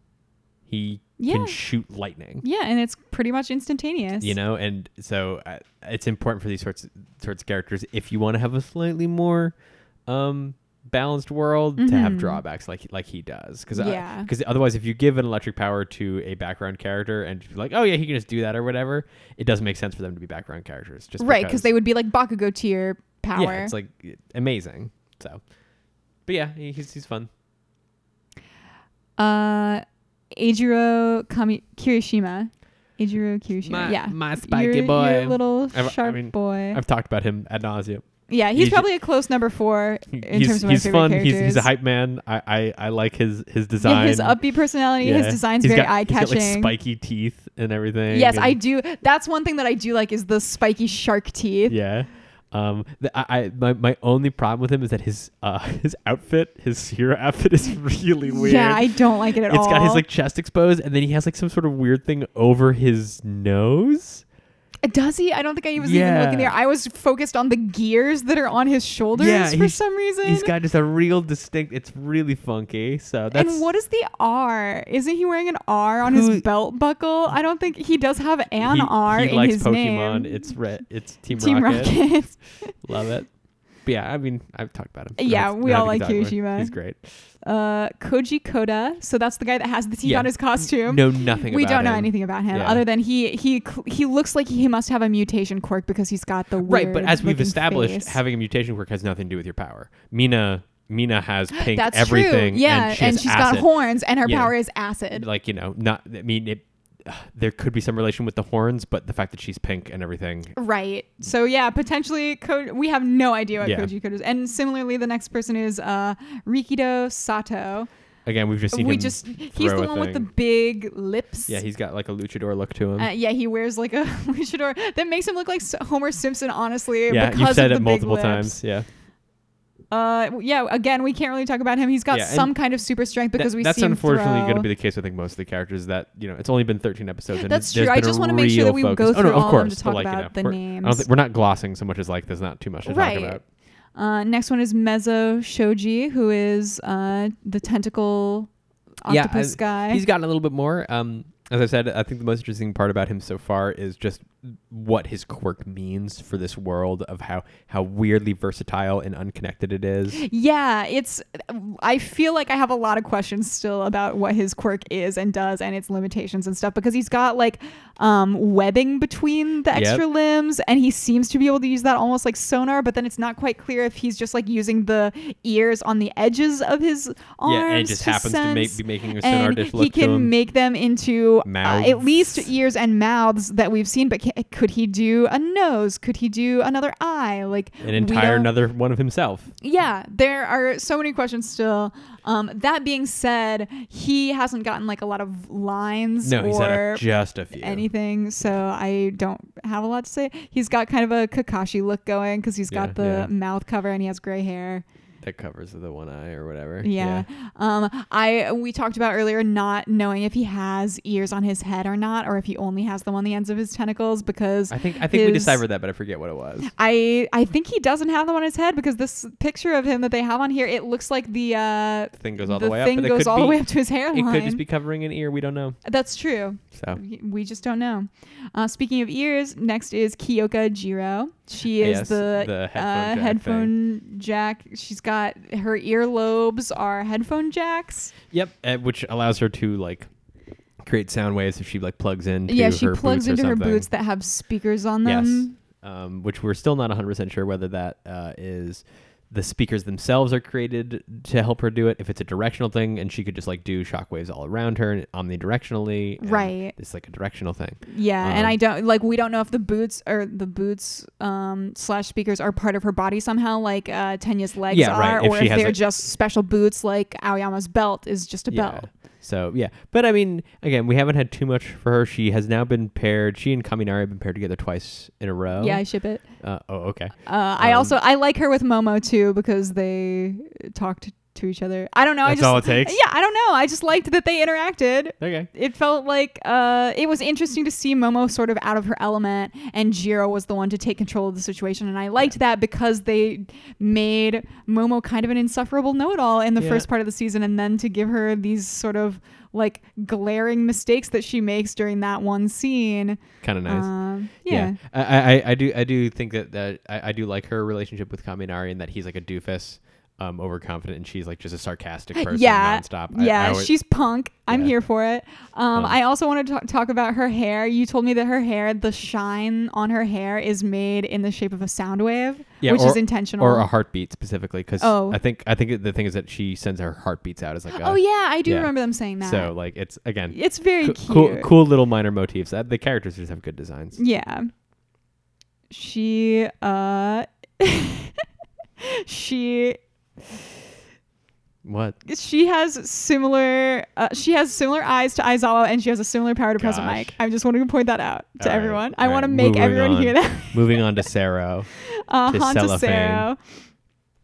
He
Yeah.
can shoot lightning
Yeah, and it's pretty much instantaneous.
you know and so uh, it's important for these sorts sorts of characters if you want to have a slightly more um balanced world to have
Mhm.
drawbacks like like he does because
Yeah.
because otherwise if you give an electric power to a background character and you're like oh yeah he can just do that or whatever it doesn't make sense for them to be background characters just
right, because they would be like Bakugo tier power.
yeah it's like amazing so but yeah he's he's fun
uh, Eijiro Kami- Kirishima. Eijiro Kirishima.
my,
yeah.
my
Your-
spiky boy
your little
I've- I
sharp
mean,
boy.
I've talked about him ad nauseum.
yeah, he's
he's-
probably a close number four in terms of my
he's
favorite
fun.
characters.
He's, he's a hype man. I, I, I like his his design.
Yeah,
design.
his upbeat personality, his
Yeah.
design's
He's
very
got-
eye
he's got,
catching.
like spiky teeth and everything.
yes,
and-
I do. That's one thing that I do like is the spiky shark teeth.
Yeah. Um. The, I, I my, my only problem with him is that his uh [laughs] his outfit his hero outfit is [laughs] really weird.
Yeah, I don't like it at
It's
all.
It's got his like chest exposed, and then he has like some sort of weird thing over his nose.
Does he? I don't think I was even looking there. I was focused on the gears that are on his shoulders
Yeah,
for some reason.
He's got just a real distinct. It's really funky. So that's
and what is the R? Isn't he wearing an R on
Who-
his belt buckle? I don't think he does have an
he,
R
he
in
likes
his
Pokemon.
name.
It's red. It's Team,
Team
Rocket.
Rocket.
Love it. [laughs] But yeah, I mean, I've talked about him.
Yeah, we all like Kirishima.
He's great.
uh, Koji Koda. So that's the guy that has the teeth
Yeah.
on his costume.
Know nothing.
we don't know
him.
anything about him
Yeah.
other than he he he looks like he must have a mutation quirk because he's got the
Right, but as we've established,
face.
having a mutation quirk has nothing to do with your power. Mina, Mina has pink
that's
everything.
true. Yeah,
and, she has
she's got horns, and her
Yeah.
power is acid.
Like you know, not. I mean, it. [sighs] there could be some relation with the horns, but the fact that she's pink and everything.
Right. So yeah, potentially Ko- we have no idea what
Yeah.
Koji Koda is. And similarly, the next person is uh, Rikido Sato.
again, we've just seen
we
him.
just he's the one with the big lips.
yeah, he's got like a luchador look to him.
Uh, yeah, he wears like a [laughs] luchador that makes him look like Homer Simpson. Honestly,
yeah,
because
you've said it multiple times. Yeah,
Uh, yeah. Again, we can't really talk about him. He's got
Yeah, and
some kind of super strength because
That-
we
that's
see him
unfortunately going to be the case. I think most of the characters that you know, it's only been 13 episodes. And
That's
there's
true. I
been
just wanna make sure that
real
we go
focus. oh,
through
no, of
all of them
course,
to
but
talk
like, you
about
know,
the
we're, I don't think, we're not glossing so much as like there's not too much to
Right.
talk about.
Uh, next one is Mezo Shoji, who is uh, the tentacle
Yeah,
octopus
I-
guy.
He's gotten a little bit more. Um, as I said, I think the most interesting part about him so far is just what his quirk means for this world of how how weirdly versatile and unconnected it is.
Yeah, it's. I feel like I have a lot of questions still about what his quirk is and does and its limitations and stuff because he's got like um, webbing between the
Yep.
extra limbs and he seems to be able to use that almost like sonar, but then it's not quite clear if he's just like using the ears on the edges of his arms.
yeah, and it just
to
happens to make, be making a sonar
and
dish
he can make them into uh, at least ears and mouths that we've seen. But ca- could he do a nose? Could he do another eye? Like
an entire another one of himself.
yeah, there are so many questions still. Um, that being said, he hasn't gotten like a lot of lines
No, he's had
or
a, just a few.
anything, so I don't have a lot to say. He's got kind of a Kakashi look going because he's got the
yeah.
mouth cover and he has gray hair.
That covers the one eye or whatever.
Yeah. Um, I we talked about earlier not knowing if he has ears on his head or not, or if he only has them on the ends of his tentacles because
I think I think we deciphered that, but I forget what it was.
I I think he doesn't have them on his head because this picture of him that they have on here, it looks like the uh
thing goes all the, way up.
thing goes all
be,
the way up to his hairline.
It could just be covering an ear. We don't know.
That's true.
So
We- We just don't know. Uh, speaking of ears, next is Kyoka Jiro. She is
Yes,
the,
the headphone
uh,
jack
headphone jack. She's got her earlobes are headphone jacks.
Yep, uh, which allows her to like create sound waves if she like plugs into
yeah, she
her
plugs
boots
into her boots that have speakers on
Yes.
them.
Um, which we're still not 100% sure whether that uh, is the speakers themselves are created to help her do it. If it's a directional thing, and she could just like do shockwaves all around her and omnidirectionally. and
Right.
It's like a directional thing.
Yeah, and
Um,
I don't like we don't know if the boots or the boots um slash speakers are part of her body somehow, like uh Tenya's legs
Yeah, right.
are,
If
or if they're
a-
just special boots like Aoyama's belt is just a
Yeah.
belt.
So yeah, but I mean, again, we haven't had too much for her. She has now been paired. She and Kaminari have been paired together twice in a row.
Yeah, I ship it.
Uh, oh, okay.
Uh, I
Um,
also I like her with Momo too because they talked to each other. I don't know. I
That's
just
all it [laughs] takes?
Yeah, I don't know. I just liked that they interacted.
Okay.
It felt like uh, it was interesting to see Momo sort of out of her element, and Jiro was the one to take control of the situation. And I liked that because they made Momo kind of an insufferable know-it-all in the
Yeah.
first part of the season, and then to give her these sort of like glaring mistakes that she makes during that one scene.
Kind of nice.
Um, yeah.
I, I, I do I do think that, that I, I do like her relationship with Kaminari and that he's like a doofus, um, overconfident, and she's like just a sarcastic [laughs] person
yeah,
nonstop. I-
yeah,
I always-
she's punk. I'm
Yeah.
here for it. Um,
Um,
I also want to talk, talk about her hair. You told me that her hair, the shine on her hair, is made in the shape of a sound wave,
Yeah,
which
or-
is intentional.
or a heartbeat specifically because
Oh.
I think I think the thing is that she sends her heartbeats out as like a,
oh yeah, I do
yeah.
remember them saying that.
so like it's again
it's very
co-
cute.
cool cool little minor motifs. Uh, the characters just have good designs.
Yeah. She uh [laughs] she
What?
she has similar uh, she has similar eyes to Aizawa and she has a similar power to present
Gosh.
mic. I just wanted to point that out to
All right,
everyone. I
all
want to
right,
make
moving
everyone
on.
hear that.
Moving on to Sero. [laughs]
Uh,
To. Cellophane.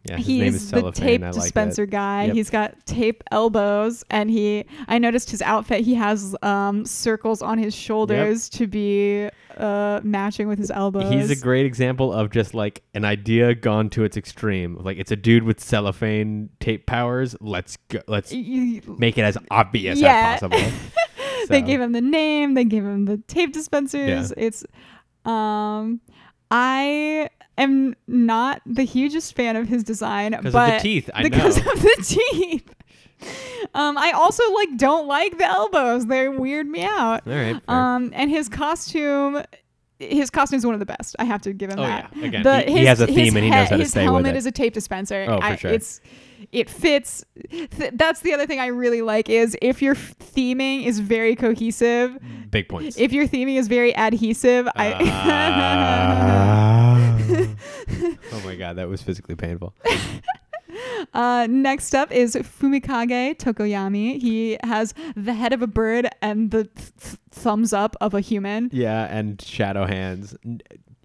Yeah, his name is
He's the tape
I like
dispenser
it.
guy.
Yep.
He's got tape elbows, and he. I noticed his outfit. He has um, circles on his shoulders to be uh, matching with his elbows.
He's a great example of just like an idea gone to its extreme. Like it's a dude with cellophane tape powers. Let's go. Let's make it as obvious
Yeah.
as possible. [laughs]
They gave him the name. They gave him the tape dispensers. It's, um, I am not the hugest fan of his design,
because
but
of the teeth. I
because
know.
of the teeth. Um, I also like don't like the elbows. They weird me out.
All right. fair.
Um, and his costume, his costume is one of the best. I have to give him
Oh,
that.
yeah. Again,
The-
he- he has a theme and he knows how to
his
stay with
helmet is a tape dispenser.
Oh, for
I-
sure.
It's it fits. Th- that's the other thing I really like is if your theming is very cohesive.
Big points.
If your theming is very adhesive, I.
Ah. [laughs] [laughs] oh my god, that was physically painful. [laughs] [laughs]
Uh, next up is Fumikage Tokoyami. He has the head of a bird and the th- th- thumbs up of a human.
Yeah, and shadow hands.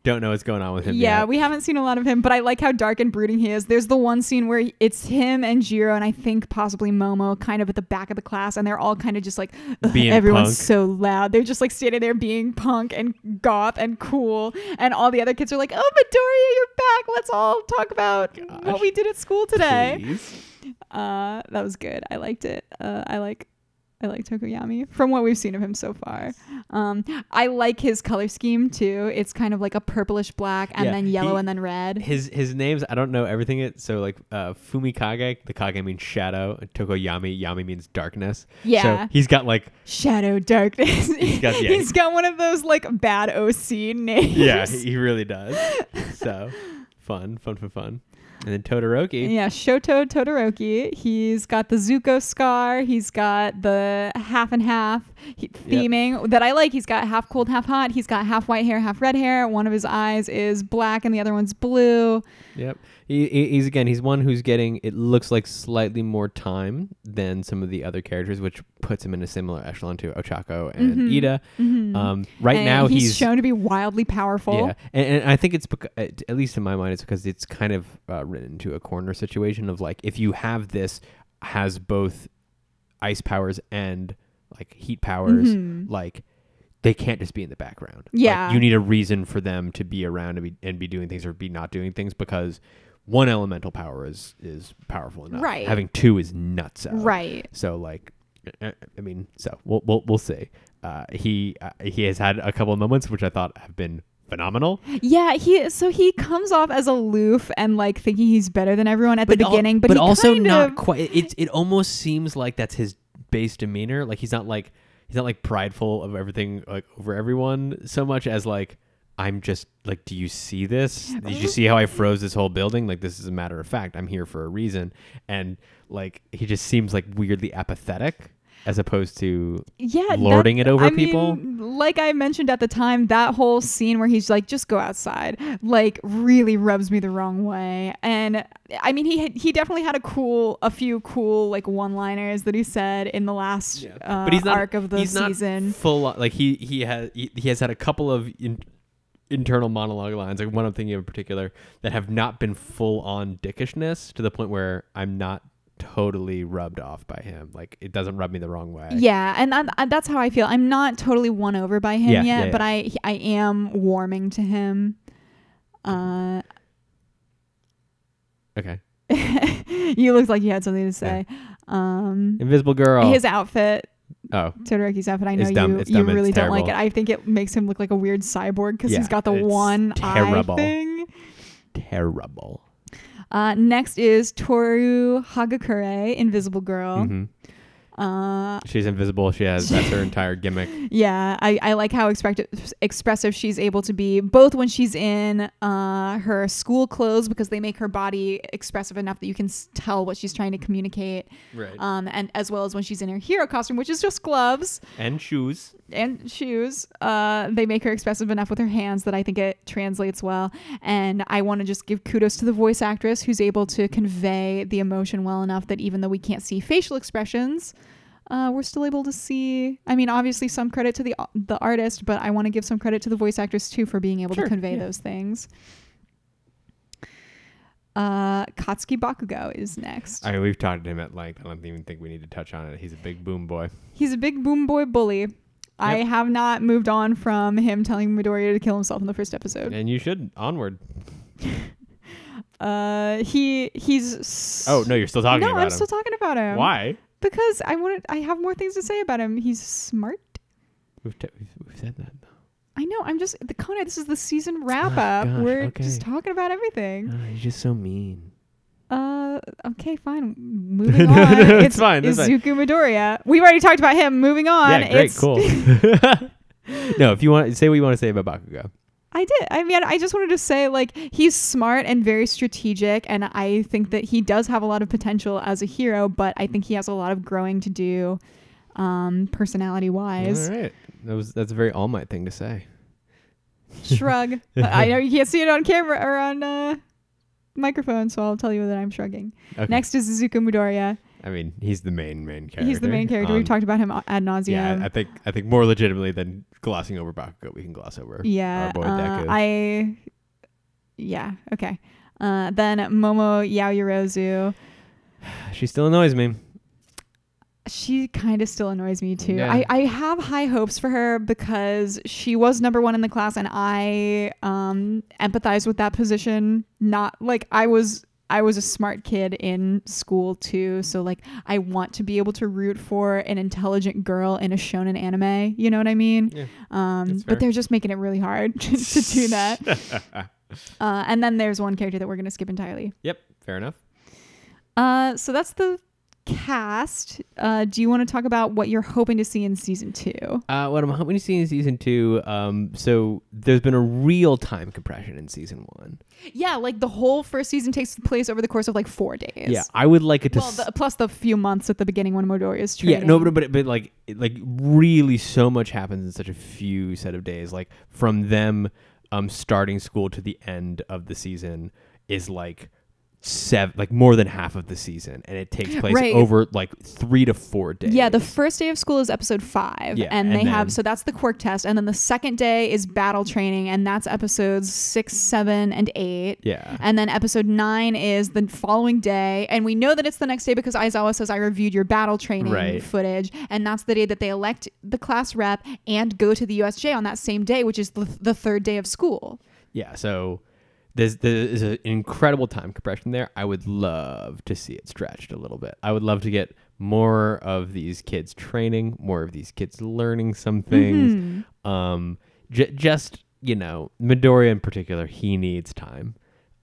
Don't know what's going on with him.
Yeah,
yet.
we haven't seen a lot of him, but I like how dark and brooding he is. There's the one scene where it's him and Jiro, and I think possibly Momo, kind of at the back of the class, and they're all kind of just like,
Being
everyone's
punk.
so loud. They're just like standing there being punk and goth and cool, and all the other kids are like, "Oh, Midoriya, you're back. Let's all talk about what we did at school today."
Please.
Uh, that was good. I liked it. Uh, I like. I like Tokoyami from what we've seen of him so far. Um, I like his color scheme too. It's kind of like a purplish black and
Yeah,
then yellow
he-
and then red.
His his names I don't know everything. It so like uh, Fumikage. The Kage means shadow. Tokoyami. Yami means darkness.
Yeah.
So he's got like
Shadow Darkness. [laughs] He's
got- yeah.
he's got one of those like bad OC names.
yeah he he really does. [laughs] So fun fun fun fun. And then Todoroki.
Yeah, Shoto Todoroki. He's got the Zuko scar. He's got the half and half he- theming that I like. He's got half cold, half hot. He's got half white hair, half red hair. One of his eyes is black and the other one's blue.
Yep. He, he- he's again. He's one who's getting. It looks like slightly more time than some of the other characters, which puts him in a similar echelon to Ochako and
Mhm.
Iida.
Mhm.
Um, right
And
now
he's,
he's,
shown to be wildly powerful.
yeah, and, and I think it's because, at least in my mind, it's because it's kind of uh, written into a corner situation of like if you have this has both ice powers and like heat powers,
Mhm.
like they can't just be in the background. Like,
Yeah.
you need a reason for them to be around and be and be doing things or be not doing things because one elemental power is is powerful enough.
Right.
Having two is nuts. out.
Right.
So like, uh, I mean, so we'll we'll, we'll see. Uh, he uh, he has had a couple of moments which I thought have been phenomenal.
Yeah, he so he comes off as aloof and like thinking he's better than everyone at the
al-
beginning, but,
but also not
of,
quite. It it almost seems like that's his base demeanor. Like he's not like he's not like prideful of everything like over everyone so much as like I'm just like, do you see this? Did you see how I froze this whole building? Like this is a matter of fact. I'm here for a reason, and like he just seems like weirdly apathetic as opposed to
yeah that-
lording it over
I
people.
mean, like I mentioned at the time, that whole scene where he's like, "Just go outside," like really rubs me the wrong way. And I mean, he he definitely had a cool, a few cool like one-liners that he said in the last uh,
but he's not
arc of the
he's
season.
not full like he he has he, he has had a couple of in, internal monologue lines like one I'm thinking of in particular that have not been full on dickishness to the point where I'm not totally rubbed off by him. Like it doesn't rub me the wrong way.
Yeah, and that, that's how I feel. I'm not totally won over by him
Yeah,
yet,
yeah,
but I I am warming to him. Uh,
okay. [laughs]
you looked like you had something to say. Um,
invisible girl.
his outfit,
oh
Todoroki's and I know
It's dumb,
you
it's
you
dumb,
really don't like it. I think it makes him look like a weird cyborg because
Yeah,
he's got the one
terrible.
eye thing.
terrible
Uh, next is Toru Hagakure, Invisible Girl.
Mhm.
Uh,
she's invisible. She has that's her entire gimmick. [laughs]
Yeah, I, I like how expect- expressive she's able to be, both when she's in uh, her school clothes because they make her body expressive enough that you can s- tell what she's trying to communicate,
right.
Um, and as well as when she's in her hero costume, which is just gloves.
And shoes.
And shoes. Uh, they make her expressive enough with her hands that I think it translates well. And I want to just give kudos to the voice actress who's able to convey the emotion well enough that even though we can't see facial expressions, uh, we're still able to see. I mean, obviously, some credit to the the artist, but I want to give some credit to the voice actress too for being able
Sure,
to convey
yeah.
those things. Uh, Katsuki Bakugo is next.
I mean we've talked to him at length I don't even think we need to touch on it he's a big boom boy
He's a big boom boy bully. I have not moved on from him telling Midoriya to kill himself in the first episode.
and you should onward [laughs]
Uh, he he's. s-
oh no you're still talking
no,
about
I'm
him
still talking about him.
why
Because I wanted. I have more things to say about him. He's smart.
we've, t- we've, we've said that
I know. I'm just the Kona. This is the season wrap
Oh,
up.
gosh,
We're
okay.
just talking about everything.
Oh, he's just so mean.
Uh, okay, fine. [laughs] Moving
No,
on.
no, it's fine, it's fine.
Izuku Midoriya. We've already talked about him. Moving on.
yeah, great,
It's-
cool. [laughs] [laughs] no, if you want, say what you want to say about Bakugo.
I did. I mean, I just wanted to say, like, he's smart and very strategic, and I think that he does have a lot of potential as a hero, but I think he has a lot of growing to do, um, personality wise.
All right, that was that's a very All Might thing to say.
Shrug. [laughs] I know you can't see it on camera or on uh, microphone, so I'll tell you that I'm shrugging.
Okay.
Next is Izuku Midoriya.
I mean, he's the main main character.
He's the main character.
Um,
We've talked about him ad nauseum.
Yeah, I think I think more legitimately than glossing over Bakugo, we can gloss over
Yeah,
our boy
uh,
Deku.
I. Yeah. Okay. Uh, then Momo Yaoyorozu.
she still annoys me.
She kind of still annoys me too.
Yeah.
I, I have high hopes for her because she was number one in the class, and I um empathize with that position. Not like I was. I was a smart kid in school too, so like I want to be able to root for an intelligent girl in a shonen anime. You know what I mean?
Yeah,
Um, but they're just making it really hard [laughs] to do that. [laughs] Uh, and then there's one character that we're gonna skip entirely.
Yep, fair enough.
Uh, so that's the cast. Uh, do you want to talk about what you're hoping to see in season two?
Uh, what I'm hoping to see in season two, um, so there's been a real time compression in season one.
Yeah, like the whole first season takes place over the course of like four days.
Yeah, I would like it to.
Well, the, plus the few months at the beginning when Midori is training.
yeah, no, but, but but like it- like really, so much happens in such a few set of days. Like from them um starting school to the end of the season is like seven, like more than half of the season, and it takes place
Right.
over like three to four days.
Yeah, the first day of school is episode five,
Yeah,
and,
and
they have so that's the quirk test, and then the second day is battle training, and that's episodes six, seven, and eight.
yeah.
And then episode nine is the following day. And we know that it's the next day because Aizawa says, I reviewed your battle training
Right.
footage. And that's the day that they elect the class rep and go to the USJ on that same day, which is the, the third day of school.
Yeah, so there's there's an incredible time compression there. I would love to see it stretched a little bit. I would love to get more of these kids training, more of these kids learning some things.
Mhm.
Um, j- just you know, Midoriya in particular, he needs time.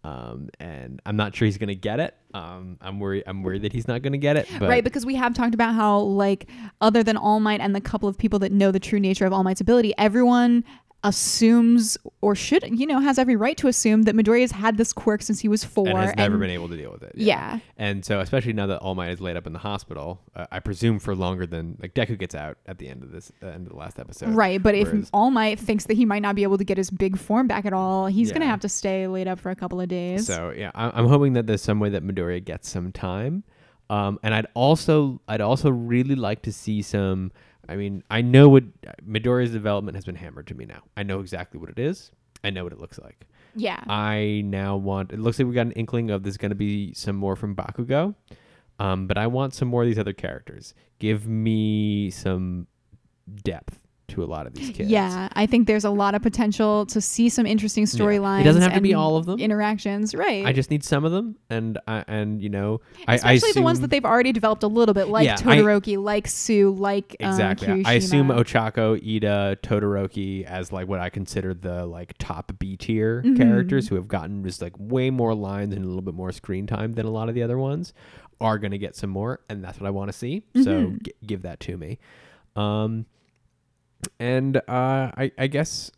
Um, and I'm not sure he's gonna get it. Um, I'm worried. I'm worried that he's not gonna get it.
Right, because we have talked about how, like, other than All Might and the couple of people that know the true nature of All Might's ability, everyone assumes or should, you know, has every right to assume that Midoriya has had this quirk since he was four.
and has never been able to deal with it.
Yeah.
And so, especially now that All Might is laid up in the hospital, uh, I presume for longer than like Deku gets out at the end of this uh, end of the last episode.
Right, but if All Might thinks that he might not be able to get his big form back at all, he's gonna have to stay laid up for a couple of days.
So yeah, I- I'm hoping that there's some way that Midoriya gets some time. Um, and I'd also I'd also really like to see some. I mean, I know what Midoriya's development has been hammered to me now. I know exactly what it is. I know what it looks like.
yeah,
I now want. It looks like we got an inkling of there's going to be some more from Bakugo, um, but I want some more of these other characters. Give me some depth to a lot of these kids.
yeah. I think there's a lot of potential to see some interesting
Yeah.
storylines.
It doesn't have to be all of them.
Interactions, right?
I just need some of them, and I and you know, I, I
Especially the ones that they've already developed a little bit, like
Yeah, I-
Todoroki, like Tsu, like
Exactly.
Uh,
I assume Ochako, Iida, Todoroki as like what I consider the like top B tier
Mhm.
characters who have gotten just like way more lines and a little bit more screen time than a lot of the other ones are going to get some more and that's what I want to see. So
Mhm.
g- give that to me. Um and uh I I guess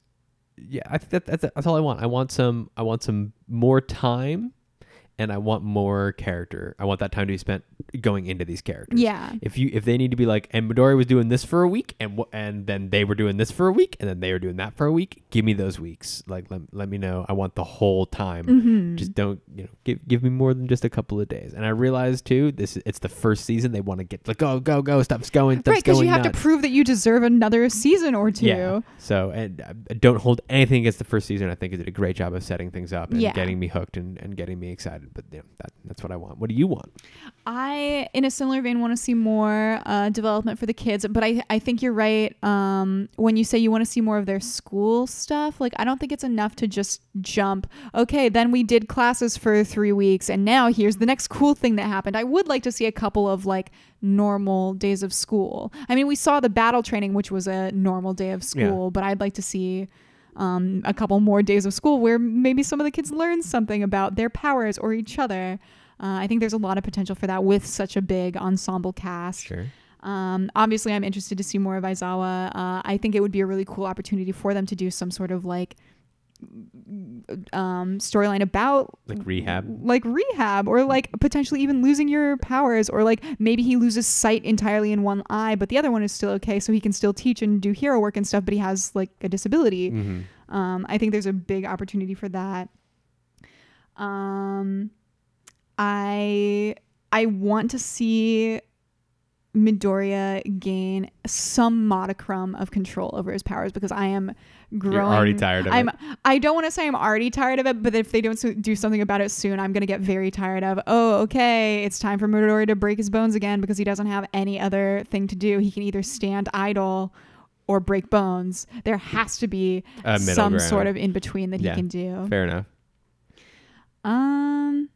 yeah, I think that that's, that's all I want. I want some I want some more time and I want more character. I want that time to be spent going into these characters
yeah,
if you if they need to be like and Midori was doing this for a week and wh- and then they were doing this for a week and then they were doing that for a week give me those weeks like let, let me know I want the whole time
hmm
just don't you know give give me more than just a couple of days and I realized too this is- it's the first season they want to get like go go go stuff's going stuff's
right because you have
nuts.
to prove that you deserve another season or two.
Yeah. So, and uh, don't hold anything against the first season. I think it did a great job of setting things up and
Yeah.
getting me hooked and, and getting me excited. But yeah, that, that's what I want. What do you want?
I, in a similar vein, want to see more uh, development for the kids, but I, I think you're right. Um, when you say you want to see more of their school stuff, like I don't think it's enough to just jump. Okay, then we did classes for three weeks, and now here's the next [laughs] cool thing that happened. I would like to see a couple of like normal days of school. I mean, we saw the battle training, which was a normal day of
Yeah.
school, but I'd like to see. Um, a couple more days of school where maybe some of the kids learn something about their powers or each other. Uh, I think there's a lot of potential for that with such a big ensemble cast.
Sure.
Um, obviously, I'm interested to see more of Aizawa. Uh, I think it would be a really cool opportunity for them to do some sort of like um, storyline about
Like rehab.
like rehab or like potentially even losing your powers or like maybe he loses sight entirely in one eye but the other one is still okay so he can still teach and do hero work and stuff but he has like a disability
hmm
um, I think there's a big opportunity for that. Um, I I want to see Midoriya gain some modicum of control over his powers because I am growing.
You're already tired of
I'm.
it.
I don't want to say I'm already tired of it, but if they don't so- do something about it soon, I'm gonna get very tired of. Oh, okay, it's time for Midoriya to break his bones again because he doesn't have any other thing to do. He can either stand idle or break bones. There has to be some
ground.
sort of in between that
Yeah,
he can do.
Fair enough.
Um,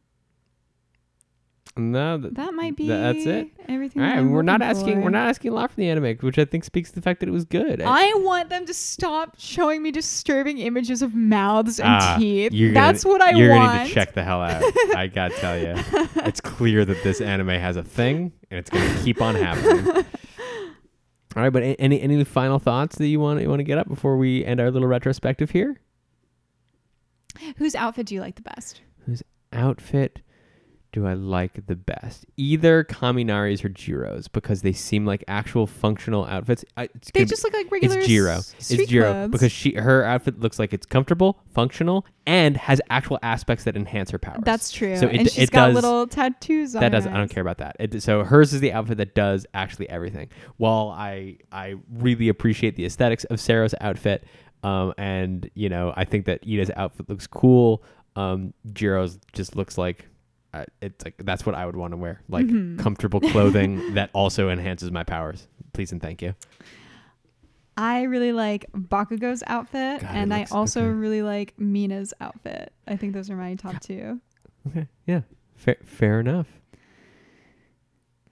No, th-
that might be.
Th- that's it.
Everything.
all right. We're not asking.
for.
We're not asking a lot from the anime, which I think speaks to the fact that it was good.
I want them to stop showing me disturbing images of mouths and
Ah,
teeth.
you're gonna-
That's what I
You're
want.
gonna need to check the hell out. I gotta tell you, [laughs] it's clear that this anime has a thing, and it's gonna keep on happening. [laughs] All right, but any any final thoughts that you want you want to get up before we end our little retrospective here?
Whose outfit do you like the best?
Whose outfit do I like the best? Either Kaminari's or Jiro's because they seem like actual functional outfits. I, it's
They
gonna be-
just look like regular.
it's Jiro. It's Jiro
clothes.
because she her outfit looks like it's comfortable, functional, and has actual aspects that enhance her powers.
That's true.
So it
and she's
it
got
does-
little tattoos on
that doesn't. I don't care about that. It, so hers is the outfit that does actually everything. While I I really appreciate the aesthetics of Sero's outfit, um, and you know I think that Iida's outfit looks cool. Um, Jiro's just looks like. Uh, it's like that's what I would want to wear, like
Mhm.
comfortable clothing [laughs] that also enhances my powers. Please and thank you.
I really like Bakugo's outfit,
God,
and I also
okay.
really like Mina's outfit. I think those are my top two.
Okay, yeah, fair, fair enough.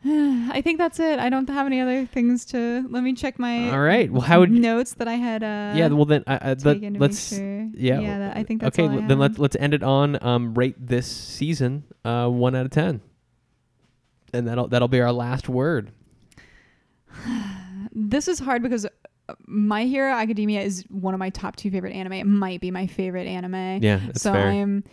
[sighs]
I think that's it. I don't have any other things to. Let me check my
All right. Well, how would
notes that I had. Uh,
yeah? Well, then uh, uh, let, let's.
sure.
yeah,
yeah. That, I think that's
okay.
all I
l- then let's let's end it on um rate this season uh one out of ten, and that'll that'll be our last word. [sighs]
This is hard because uh, My Hero Academia is one of my top two favorite anime. It might be my favorite anime.
Yeah,
so
fair.
I'm.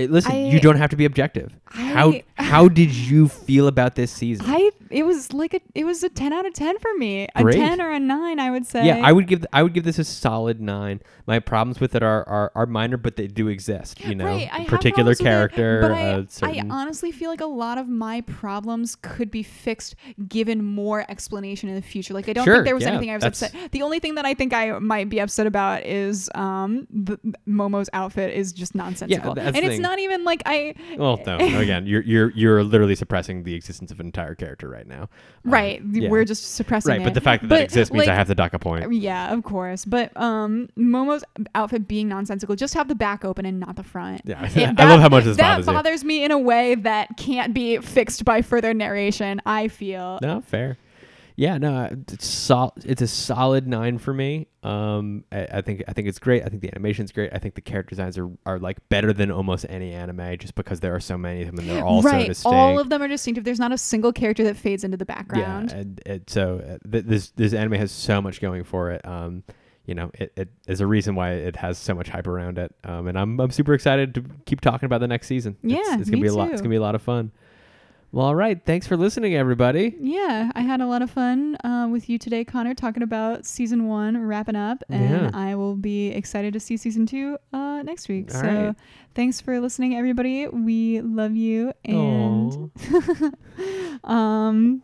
It- listen,
I-
you don't have to be objective. How
I- [laughs]
how did you feel about this season?
I it was like a it was a ten out of ten for me. A ten or a nine, I would say.
yeah, I would give I would give this a solid nine. My problems with it are are, are minor, but they do exist. You know,
Right, I
a
have
particular
with it,
character.
but I,
uh,
I honestly feel like a lot of my problems could be fixed given more explanation in the future. Like I don't
Sure,
think there was
yeah,
anything I was
that's-
upset. The only thing that I think I might be upset about is um the, Momo's outfit is just nonsensical,
that's
and it's
thing.
not even like I.
well, no, again, you're you're you're literally suppressing the existence of an entire character right now. Um,
Right,
yeah.
we're just suppressing
right,
it.
but the fact that that exists means I have to dock a point.
Yeah, of course. But um, Momo's outfit being nonsensical, just have the back open and not the front.
Yeah,
It- [laughs]
I love how much this
that
bothers
bothers me in a way that can't be fixed by further narration. I feel.
No, fair. Yeah, no, it's sol- It's a solid nine for me. Um, I, I think I think it's great. I think the animation's great. I think the character designs are, are like better than almost any anime, just because there are so many of them and they're all so distinct.
all of them are distinctive. There's not a single character that fades into the background.
Yeah, and it, so uh, th- this this anime has so much going for it. Um, you know, it, it is a reason why it has so much hype around it. Um, and I'm I'm super excited to keep talking about the next season. it's,
Yeah,
it's gonna
me
be a lot. It's gonna be a lot of fun. Well, all right. Thanks for listening, everybody.
Yeah, I had a lot of fun uh, with you today, Connor, talking about season one wrapping up, and
Yeah.
I will be excited to see season two uh, next week.
All
so,
right.
thanks for listening, everybody. We love you, and [laughs] um,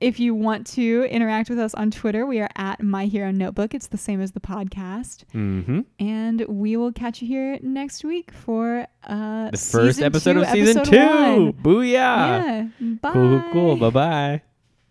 if you want to interact with us on Twitter, we are at My Hero Notebook. It's the same as the podcast,
Mm-hmm.
and we will catch you here next week for uh,
The first episode
two,
of season
episode
two.
one.
Booyah!
Yeah, bye.
Cool, cool, cool. Bye bye.